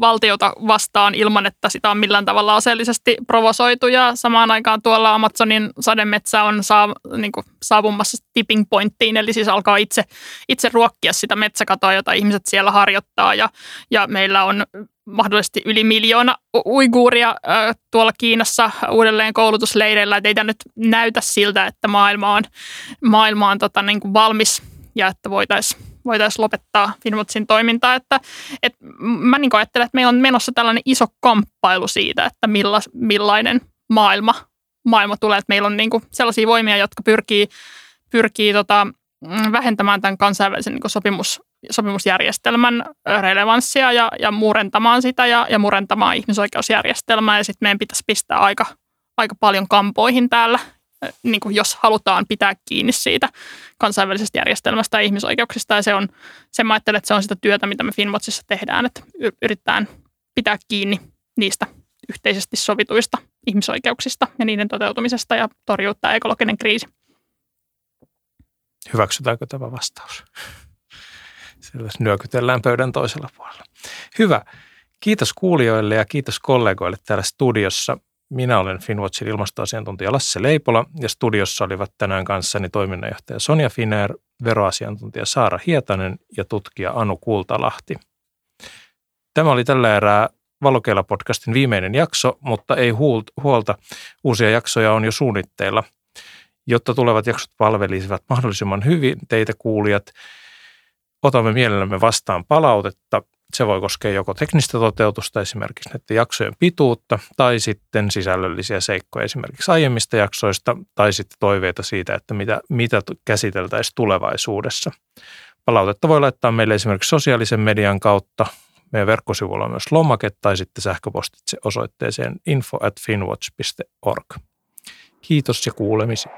valtiota vastaan ilman, että sitä on millään tavalla aseellisesti provosoitu. Ja samaan aikaan tuolla Amazonin sademetsä on saa, niin kuin, saapumassa tipping pointtiin, eli siis alkaa itse, itse ruokkia sitä metsäkatoa, jota ihmiset siellä harjoittaa. Ja, ja meillä on mahdollisesti yli miljoona uiguuria tuolla Kiinassa uudelleen koulutusleireillä. Et ei tämä nyt näytä siltä, että maailma on, maailma on tota, niin kuin valmis ja että voitaisiin voitaisiin lopettaa Finwatchin toimintaa. Että, että mä niin ajattelen, että meillä on menossa tällainen iso kamppailu siitä, että milla, millainen maailma, maailma tulee. Että meillä on niin sellaisia voimia, jotka pyrkii, pyrkii tota, vähentämään tämän kansainvälisen niin sopimus, sopimusjärjestelmän relevanssia ja, ja murentamaan sitä ja, ja murentamaan ihmisoikeusjärjestelmää. Ja sitten meidän pitäisi pistää aika, aika paljon kampoihin täällä niin kuin jos halutaan pitää kiinni siitä kansainvälisestä järjestelmästä ja ihmisoikeuksista. Ja se on, se mä ajattelen, että se on sitä työtä, mitä me Finwatchissa tehdään, että yritetään pitää kiinni niistä yhteisesti sovituista ihmisoikeuksista ja niiden toteutumisesta ja torjua tämä ekologinen kriisi. Hyväksytäänkö tämä vastaus? Siellä nyökytellään pöydän toisella puolella. Hyvä. Kiitos kuulijoille ja kiitos kollegoille täällä studiossa. Minä olen Finwatchin ilmastoasiantuntija Lasse Leipola ja studiossa olivat tänään kanssani toiminnanjohtaja Sonja Finer, veroasiantuntija Saara Hietanen ja tutkija Anu Kultalahti. Tämä oli tällä erää Valokeila-podcastin viimeinen jakso, mutta ei huolta. Uusia jaksoja on jo suunnitteilla. Jotta tulevat jaksot palvelisivat mahdollisimman hyvin teitä kuulijat, otamme mielellämme vastaan palautetta se voi koskea joko teknistä toteutusta, esimerkiksi näiden jaksojen pituutta, tai sitten sisällöllisiä seikkoja esimerkiksi aiemmista jaksoista, tai sitten toiveita siitä, että mitä, mitä käsiteltäisiin tulevaisuudessa. Palautetta voi laittaa meille esimerkiksi sosiaalisen median kautta. Meidän verkkosivulla on myös lomake tai sitten sähköpostitse osoitteeseen info at finwatch.org. Kiitos ja kuulemisiin.